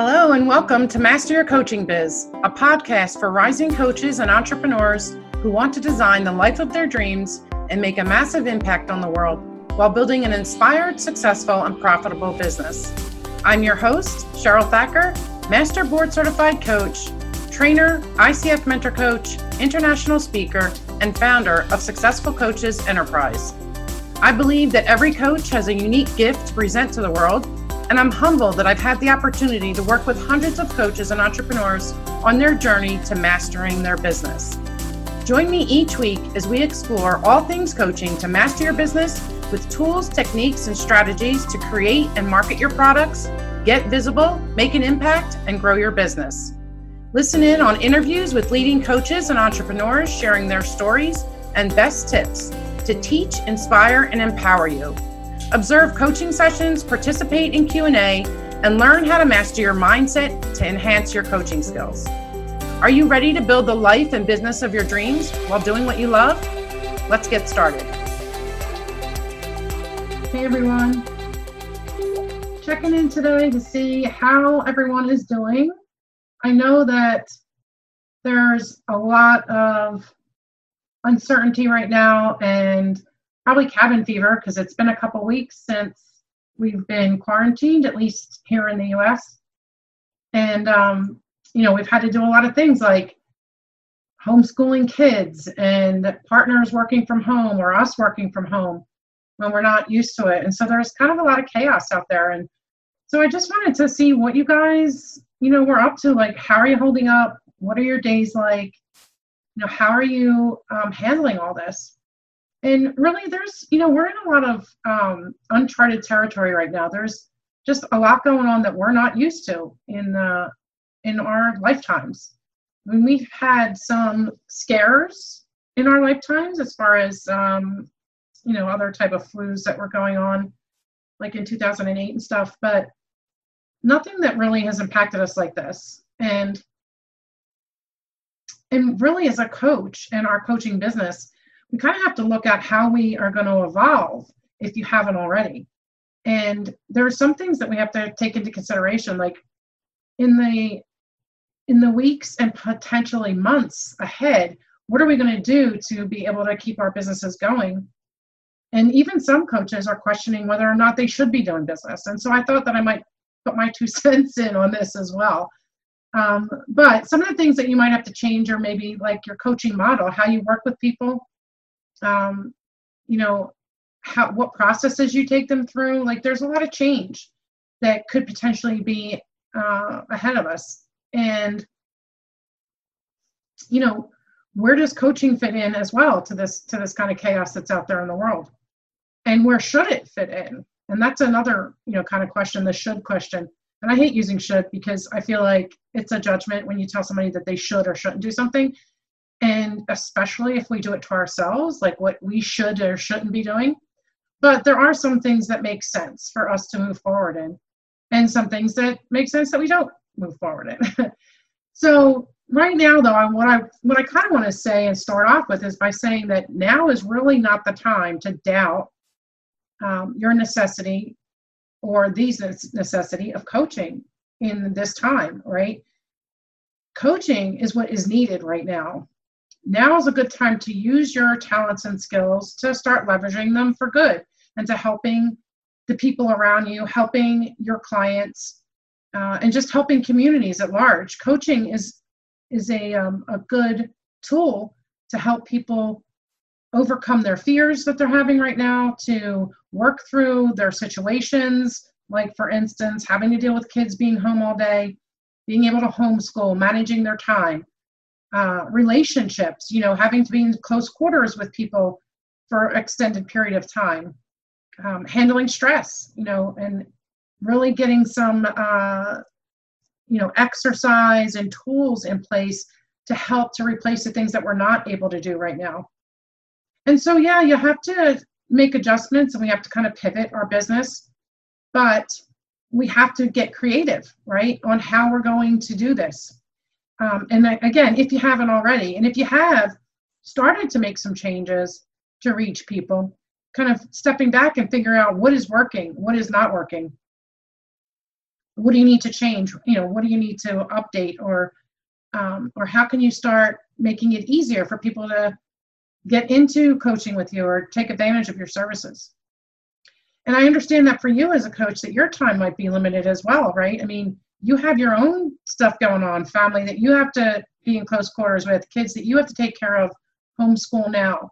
Hello, and welcome to Master Your Coaching Biz, a podcast for rising coaches and entrepreneurs who want to design the life of their dreams and make a massive impact on the world while building an inspired, successful, and profitable business. I'm your host, Cheryl Thacker, Master Board Certified Coach, trainer, ICF Mentor Coach, international speaker, and founder of Successful Coaches Enterprise. I believe that every coach has a unique gift to present to the world, and I'm humbled that I've had the opportunity to work with hundreds of coaches and entrepreneurs on their journey to mastering their business. Join me each week as we explore all things coaching to master your business with tools, techniques, and strategies to create and market your products, get visible, make an impact, and grow your business. Listen in on interviews with leading coaches and entrepreneurs sharing their stories and best tips to teach, inspire, and empower you. Observe coaching sessions, participate in Q&A, and learn how to master your mindset to enhance your coaching skills. Are you ready to build the life and business of your dreams while doing what you love? Let's get started. Hey everyone. Checking in today to see how everyone is doing. I know that there's a lot of uncertainty right now and probably cabin fever because it's been a couple weeks since we've been quarantined, at least here in the US. And, um, you know, we've had to do a lot of things like homeschooling kids and partners working from home or us working from home when we're not used to it. And so there's kind of a lot of chaos out there. And so I just wanted to see what you guys, you know, were up to. Like, how are you holding up? What are your days like? you know how are you um, handling all this and really there's you know we're in a lot of um, uncharted territory right now. There's just a lot going on that we're not used to in uh, in our lifetimes. I mean, we've had some scares in our lifetimes as far as um, you know other type of flus that were going on like in 2008 and stuff but nothing that really has impacted us like this. And and really as a coach in our coaching business we kind of have to look at how we are going to evolve if you haven't already. And there are some things that we have to take into consideration like in the in the weeks and potentially months ahead what are we going to do to be able to keep our businesses going? And even some coaches are questioning whether or not they should be doing business. And so i thought that i might put my two cents in on this as well. Um, but some of the things that you might have to change are maybe like your coaching model, how you work with people, um, you know, how what processes you take them through. Like there's a lot of change that could potentially be uh, ahead of us, and you know, where does coaching fit in as well to this to this kind of chaos that's out there in the world, and where should it fit in? And that's another you know kind of question, the should question and I hate using should because I feel like it's a judgment when you tell somebody that they should or shouldn't do something. And especially if we do it to ourselves, like what we should or shouldn't be doing. But there are some things that make sense for us to move forward in, and some things that make sense that we don't move forward in. so right now though, what I what I kind of want to say and start off with is by saying that now is really not the time to doubt um, your necessity or these necessity of coaching in this time, right? Coaching is what is needed right now. Now is a good time to use your talents and skills to start leveraging them for good and to helping the people around you, helping your clients, uh, and just helping communities at large. Coaching is is a um, a good tool to help people overcome their fears that they're having right now, to work through their situations, like for instance, having to deal with kids being home all day, being able to homeschool, managing their time, uh, relationships, you know, having to be in close quarters with people for extended period of time, um, handling stress, you know, and really getting some, uh, you know, exercise and tools in place to help to replace the things that we're not able to do right now. And so, yeah, you have to make adjustments and we have to kind of pivot our business, but we have to get creative, right, on how we're going to do this. Um, and again, if you haven't already, and if you have started to make some changes to reach people, kind of stepping back and figure out what is working, what is not working. what do you need to change? You know what do you need to update or um, or how can you start making it easier for people to get into coaching with you or take advantage of your services? And i understand that for you as a coach that your time might be limited as well right? I mean you have your own stuff going on family that you have to be in close quarters with kids that you have to take care of homeschool now.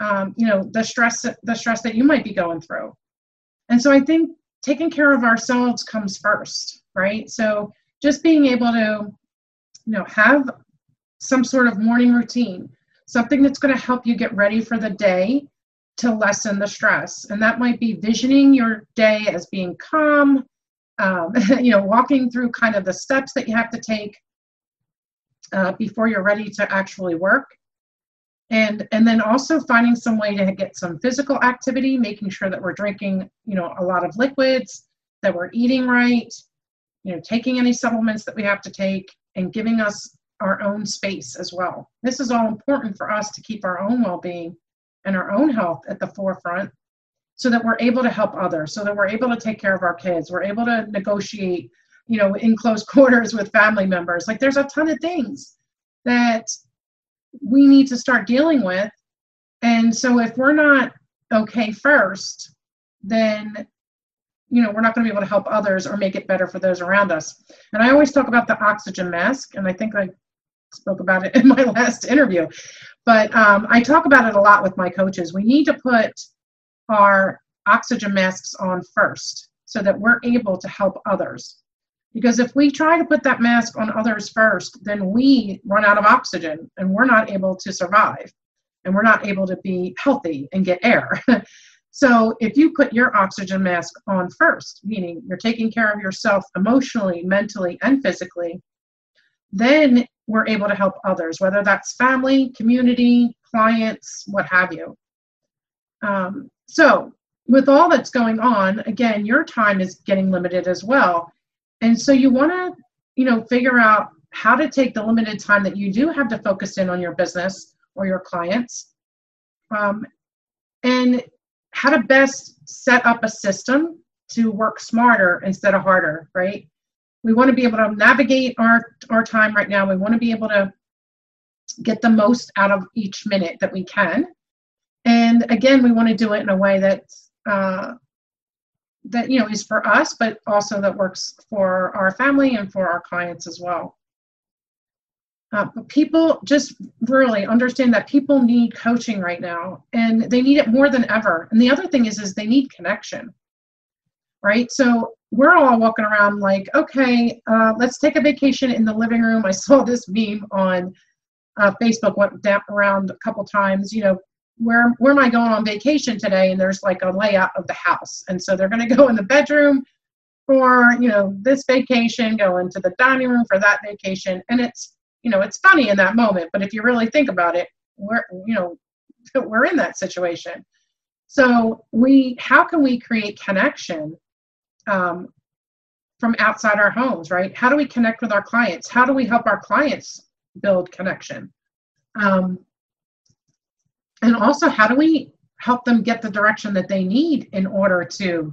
Um, you know the stress the stress that you might be going through. And so i think taking care of ourselves comes first right? So just being able to you know have some sort of morning routine something that's going to help you get ready for the day to lessen the stress. And that might be visioning your day as being calm um, you know walking through kind of the steps that you have to take uh, before you're ready to actually work. And and then also finding some way to get some physical activity making sure that we're drinking you know a lot of liquids that we're eating right you know taking any supplements that we have to take and giving us our own space as well. This is all important for us to keep our own well-being and our own health at the forefront so that we're able to help others so that we're able to take care of our kids we're able to negotiate you know in close quarters with family members like there's a ton of things that we need to start dealing with. And so if we're not okay first, then you know we're not going to be able to help others or make it better for those around us. And I always talk about the oxygen mask, and I think I spoke about it in my last interview. But um, I talk about it a lot with my coaches. We need to put our oxygen masks on first so that we're able to help others. Because if we try to put that mask on others first, then we run out of oxygen and we're not able to survive and we're not able to be healthy and get air. so if you put your oxygen mask on first, meaning you're taking care of yourself emotionally, mentally, and physically, then we're able to help others, whether that's family, community, clients, what have you. Um, so, with all that's going on, again, your time is getting limited as well. And so you want to, you know, figure out how to take the limited time that you do have to focus in on your business or your clients um, and how to best set up a system to work smarter instead of harder, right? We want to be able to navigate our, our time right now. We want to be able to get the most out of each minute that we can. And again, we want to do it in a way that's uh, that you know is for us but also that works for our family and for our clients as well. Uh, people just really understand that people need coaching right now and they need it more than ever. And the other thing is is they need connection right? So we're all walking around like okay uh, let's take a vacation in the living room. I saw this meme on uh, facebook went around a couple times you know where where am I going on vacation today? And there's like a layout of the house. And so they're going to go in the bedroom for, you know, this vacation, go into the dining room for that vacation. And it's, you know, it's funny in that moment, but if you really think about it, we're, you know, we're in that situation. So we, how can we create connection um, from outside our homes, right? How do we connect with our clients? How do we help our clients build connection? Um, and also how do we help them get the direction that they need in order to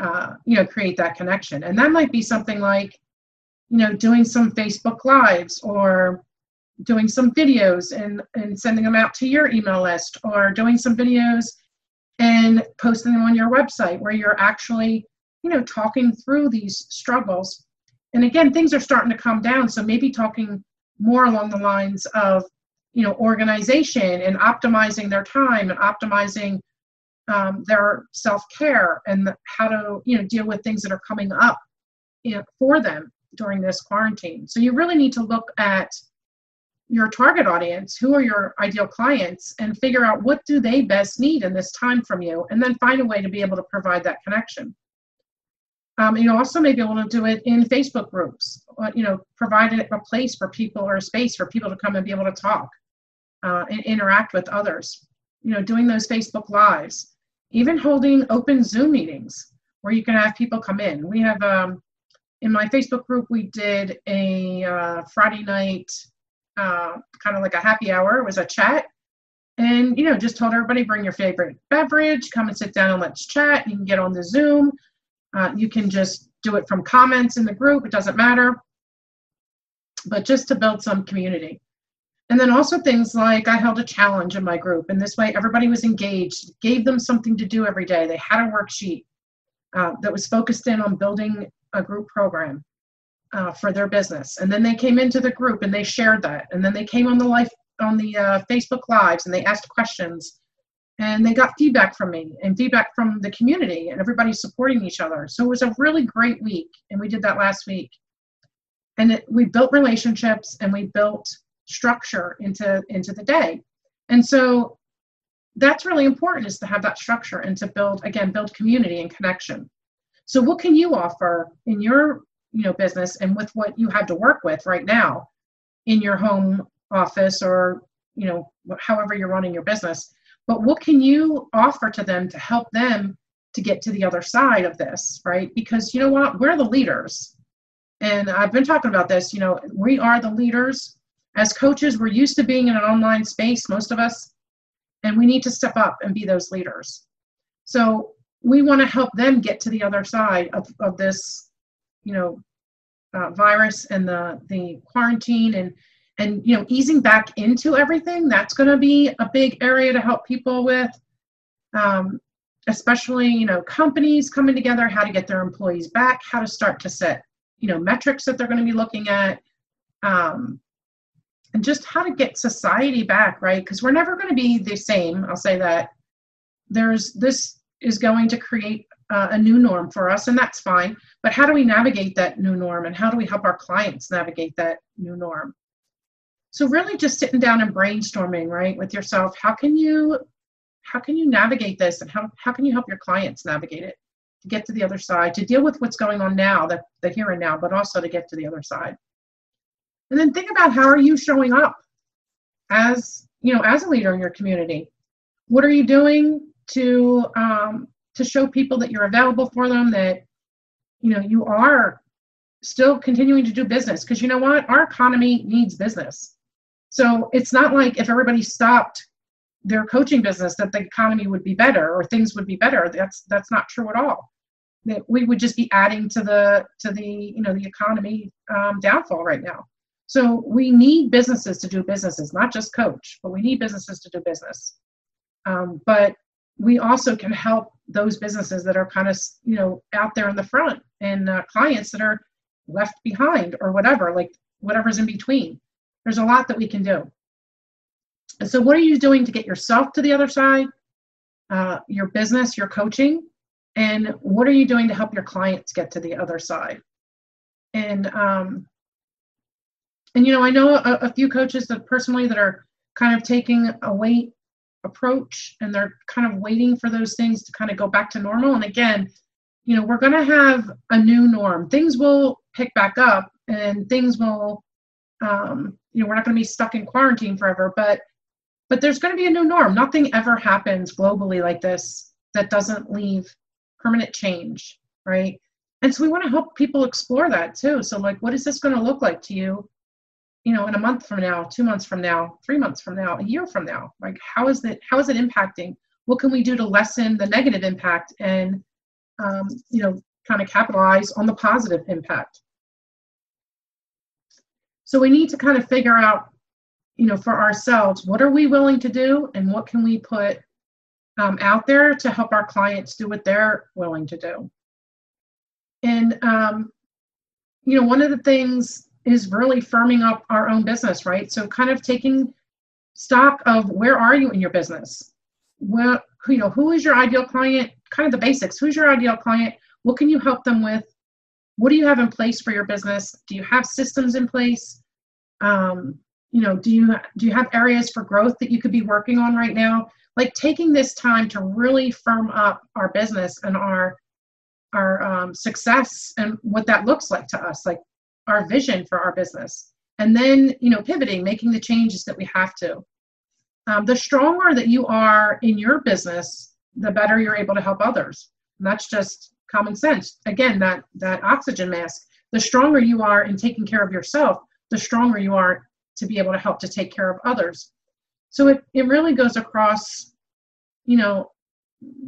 uh, you know create that connection? And that might be something like you know doing some facebook lives or doing some videos and and sending them out to your email list or doing some videos and posting them on your website where you're actually you know talking through these struggles. And again things are starting to come down. So maybe talking more along the lines of you know organization and optimizing their time and optimizing um, their self-care and how to you know deal with things that are coming up you know, for them during this quarantine. So you really need to look at your target audience who are your ideal clients and figure out what do they best need in this time from you and then find a way to be able to provide that connection. Um, you also may be able to do it in facebook groups uh, you know provide a place for people or a space for people to come and be able to talk uh, and interact with others. You know, doing those Facebook Lives, even holding open Zoom meetings where you can have people come in. We have, um, in my Facebook group, we did a uh, Friday night, uh, kind of like a happy hour. It was a chat. And, you know, just told everybody bring your favorite beverage, come and sit down and let's chat. You can get on the Zoom. Uh, you can just do it from comments in the group, it doesn't matter. But just to build some community. And then also things like I held a challenge in my group, and this way everybody was engaged, gave them something to do every day. They had a worksheet uh, that was focused in on building a group program uh, for their business. And then they came into the group and they shared that. And then they came on the life on the uh, Facebook lives and they asked questions and they got feedback from me and feedback from the community and everybody supporting each other. So it was a really great week, and we did that last week. And it, we built relationships and we built structure into into the day. And so that's really important is to have that structure and to build again build community and connection. So what can you offer in your you know business and with what you have to work with right now in your home office or you know however you're running your business but what can you offer to them to help them to get to the other side of this right because you know what we're the leaders and i've been talking about this you know we are the leaders as coaches we're used to being in an online space most of us and we need to step up and be those leaders. So we want to help them get to the other side of, of this you know uh, virus and the the quarantine and and you know easing back into everything. That's going to be a big area to help people with um, especially you know companies coming together how to get their employees back how to start to set you know metrics that they're going to be looking at um, and just how to get society back right? Because we're never going to be the same i'll say that. There's this is going to create uh, a new norm for us and that's fine but how do we navigate that new norm and how do we help our clients navigate that new norm? So really just sitting down and brainstorming right with yourself how can you how can you navigate this and how, how can you help your clients navigate it? To get to the other side to deal with what's going on now the, the here and now but also to get to the other side and then think about how are you showing up as you know as a leader in your community what are you doing to um, to show people that you're available for them that you know you are still continuing to do business because you know what our economy needs business so it's not like if everybody stopped their coaching business that the economy would be better or things would be better. That's that's not true at all. That we would just be adding to the to the you know the economy um, downfall right now. So we need businesses to do businesses, not just coach, but we need businesses to do business. Um, but we also can help those businesses that are kind of you know out there in the front and uh, clients that are left behind or whatever, like whatever's in between. There's a lot that we can do. So, what are you doing to get yourself to the other side, uh, your business, your coaching, and what are you doing to help your clients get to the other side? And um, and you know, I know a, a few coaches that personally that are kind of taking a wait approach, and they're kind of waiting for those things to kind of go back to normal. And again, you know, we're going to have a new norm. Things will pick back up, and things will um, you know we're not going to be stuck in quarantine forever but but there's going to be a new norm nothing ever happens globally like this that doesn't leave permanent change right and so we want to help people explore that too so like what is this going to look like to you you know in a month from now two months from now three months from now a year from now like how is it how is it impacting what can we do to lessen the negative impact and um, you know kind of capitalize on the positive impact so we need to kind of figure out, you know, for ourselves, what are we willing to do and what can we put um, out there to help our clients do what they're willing to do. And, um, you know, one of the things is really firming up our own business, right? So kind of taking stock of where are you in your business? Well, you know, who is your ideal client? Kind of the basics. Who's your ideal client? What can you help them with? what do you have in place for your business do you have systems in place um, you know do you do you have areas for growth that you could be working on right now like taking this time to really firm up our business and our our um, success and what that looks like to us like our vision for our business and then you know pivoting making the changes that we have to um, the stronger that you are in your business the better you're able to help others and that's just common sense. Again, that that oxygen mask. The stronger you are in taking care of yourself, the stronger you are to be able to help to take care of others. So it, it really goes across, you know,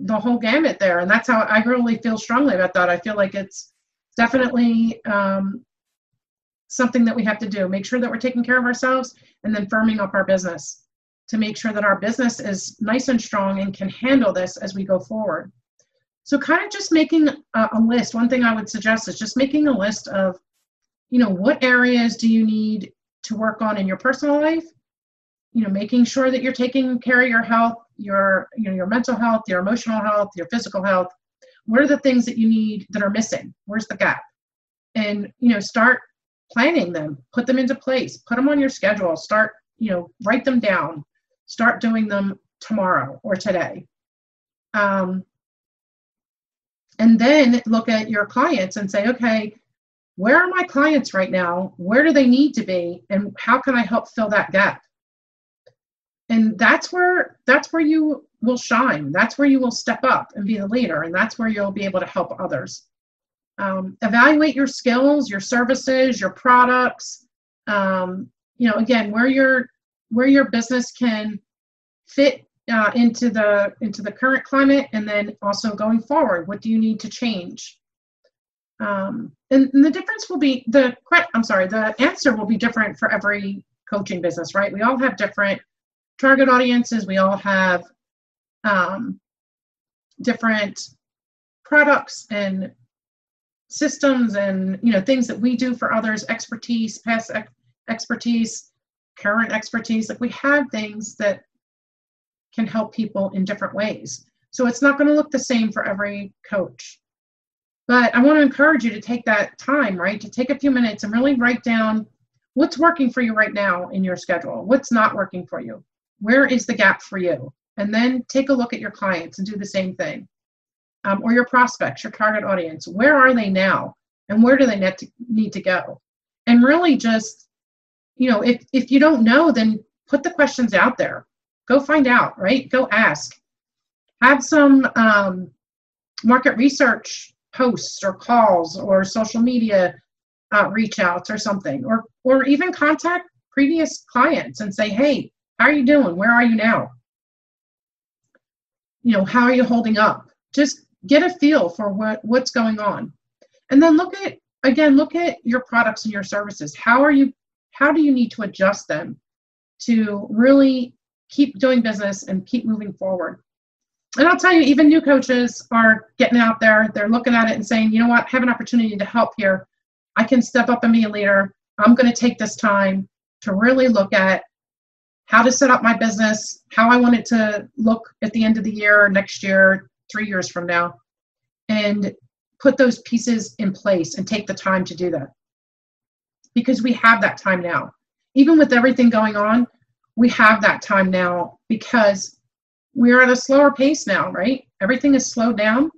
the whole gamut there. And that's how I really feel strongly about that. I feel like it's definitely um, something that we have to do. Make sure that we're taking care of ourselves and then firming up our business to make sure that our business is nice and strong and can handle this as we go forward. So, kind of just making a, a list. One thing I would suggest is just making a list of, you know, what areas do you need to work on in your personal life? You know, making sure that you're taking care of your health, your you know your mental health, your emotional health, your physical health. What are the things that you need that are missing? Where's the gap? And you know, start planning them, put them into place, put them on your schedule, start, you know, write them down, start doing them tomorrow or today. Um, and then look at your clients and say, okay, where are my clients right now? Where do they need to be? And how can I help fill that gap? And that's where that's where you will shine. That's where you will step up and be the leader. And that's where you'll be able to help others. Um, evaluate your skills, your services, your products. Um, you know, again, where your where your business can fit uh, into the into the current climate, and then also going forward, what do you need to change? Um, and, and the difference will be the I'm sorry, the answer will be different for every coaching business, right? We all have different target audiences. We all have um, different products and systems and you know things that we do for others expertise past ex- expertise current expertise like we have things that can help people in different ways. So it's not going to look the same for every coach. But i want to encourage you to take that time right to take a few minutes and really write down what's working for you right now in your schedule what's not working for you where is the gap for you? And then take a look at your clients and do the same thing um, or your prospects, your target audience. Where are they now? And where do they need to, need to go? And really just, you know, if, if you don't know, then put the questions out there. Go find out, right? Go ask. Have some um, market research posts or calls or social media uh, reach outs or something, or or even contact previous clients and say, hey, how are you doing? Where are you now? You know, how are you holding up? Just get a feel for what what's going on. And then look at again look at your products and your services. How are you how do you need to adjust them to really keep doing business and keep moving forward? And i'll tell you even new coaches are getting out there. They're looking at it and saying you know what? I have an opportunity to help here. I can step up and be a leader. I'm going to take this time to really look at how to set up my business how i want it to look at the end of the year next year three years from now and put those pieces in place and take the time to do that. Because we have that time now. Even with everything going on we have that time now because we're at a slower pace now right? Everything is slowed down.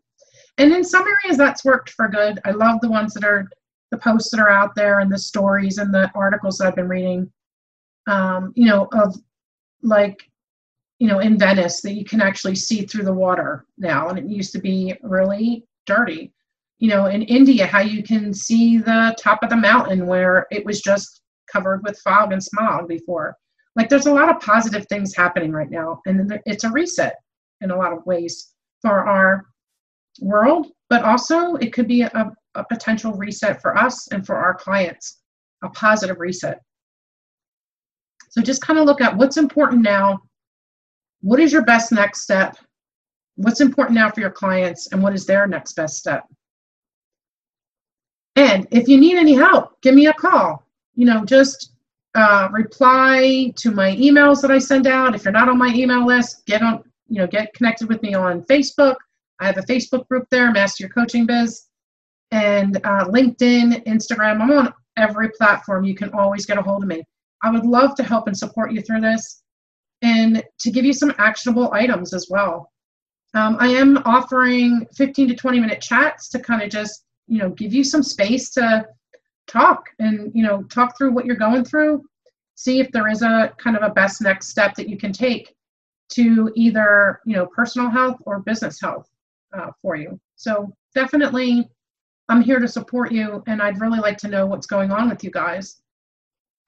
And in some areas that's worked for good. I love the ones that are the posts that are out there and the stories and the articles that i've been reading um, you know of like you know, in Venice that you can actually see through the water now, and it used to be really dirty. You know, in India, how you can see the top of the mountain where it was just covered with fog and smog before. Like, there's a lot of positive things happening right now, and it's a reset in a lot of ways for our world, but also it could be a, a potential reset for us and for our clients, a positive reset. So just kind of look at what's important now what is your best next step? What's important now for your clients, and what is their next best step? And if you need any help, give me a call. You know, just uh, reply to my emails that I send out. If you're not on my email list, get on, you know, get connected with me on Facebook. I have a Facebook group there, Master Your Coaching Biz, and uh, LinkedIn, Instagram. I'm on every platform. You can always get a hold of me. I would love to help and support you through this and to give you some actionable items as well. Um, I am offering 15 to 20 minute chats to kind of just, you know, give you some space to talk and, you know, talk through what you're going through, see if there is a kind of a best next step that you can take to either, you know, personal health or business health uh, for you. So definitely, I'm here to support you, and I'd really like to know what's going on with you guys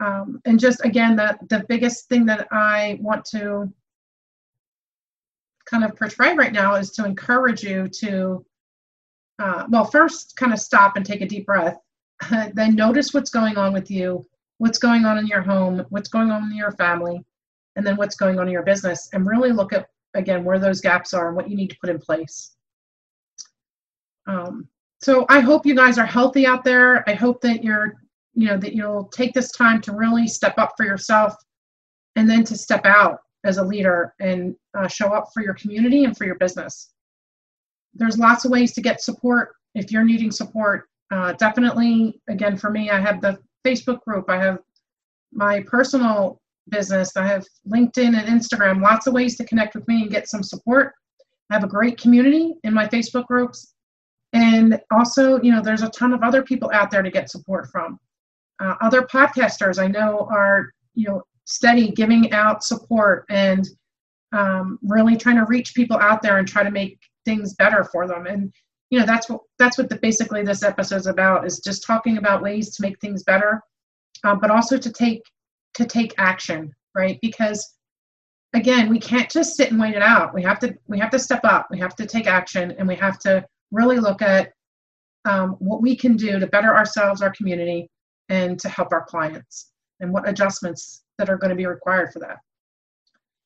um, and just again the the biggest thing that i want to kind of portray right now is to encourage you to uh, well, first, kind of stop and take a deep breath. then notice what's going on with you, what's going on in your home, what's going on in your family, and then what's going on in your business, and really look at again where those gaps are and what you need to put in place. Um, so I hope you guys are healthy out there. I hope that you're, you know, that you'll take this time to really step up for yourself, and then to step out as a leader and uh, show up for your community and for your business. There's lots of ways to get support if you're needing support. Uh, definitely, again, for me, I have the Facebook group, I have my personal business, I have LinkedIn and Instagram, lots of ways to connect with me and get some support. I have a great community in my Facebook groups. And also, you know, there's a ton of other people out there to get support from. Uh, other podcasters I know are, you know, steady giving out support and um, really trying to reach people out there and try to make things better for them. And you know, that's what that's what the, basically this episode is about is just talking about ways to make things better, uh, but also to take to take action, right? Because again, we can't just sit and wait it out. We have to we have to step up. We have to take action, and we have to really look at um, what we can do to better ourselves, our community, and to help our clients, and what adjustments that are going to be required for that.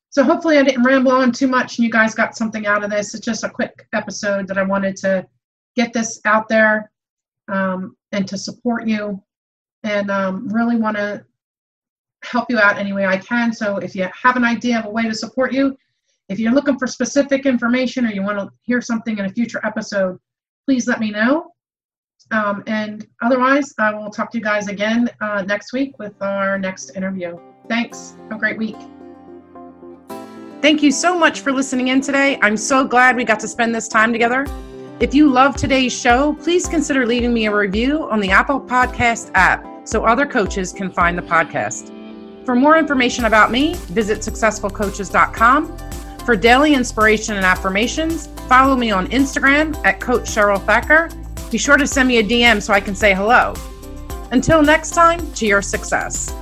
So hopefully I didn't ramble on too much and you guys got something out of this. It's just a quick episode that I wanted to get this out there um, and to support you and um, really want to help you out any way I can. So if you have an idea of a way to support you, if you're looking for specific information or you want to hear something in a future episode, please let me know. Um, and otherwise, I will talk to you guys again uh, next week with our next interview. Thanks. Have a great week. Thank you so much for listening in today. I'm so glad we got to spend this time together. If you love today's show, please consider leaving me a review on the Apple Podcast app so other coaches can find the podcast. For more information about me, visit successfulcoaches.com. For daily inspiration and affirmations, follow me on Instagram at Coach Cheryl Thacker. Be sure to send me a DM so I can say hello. Until next time, to your success.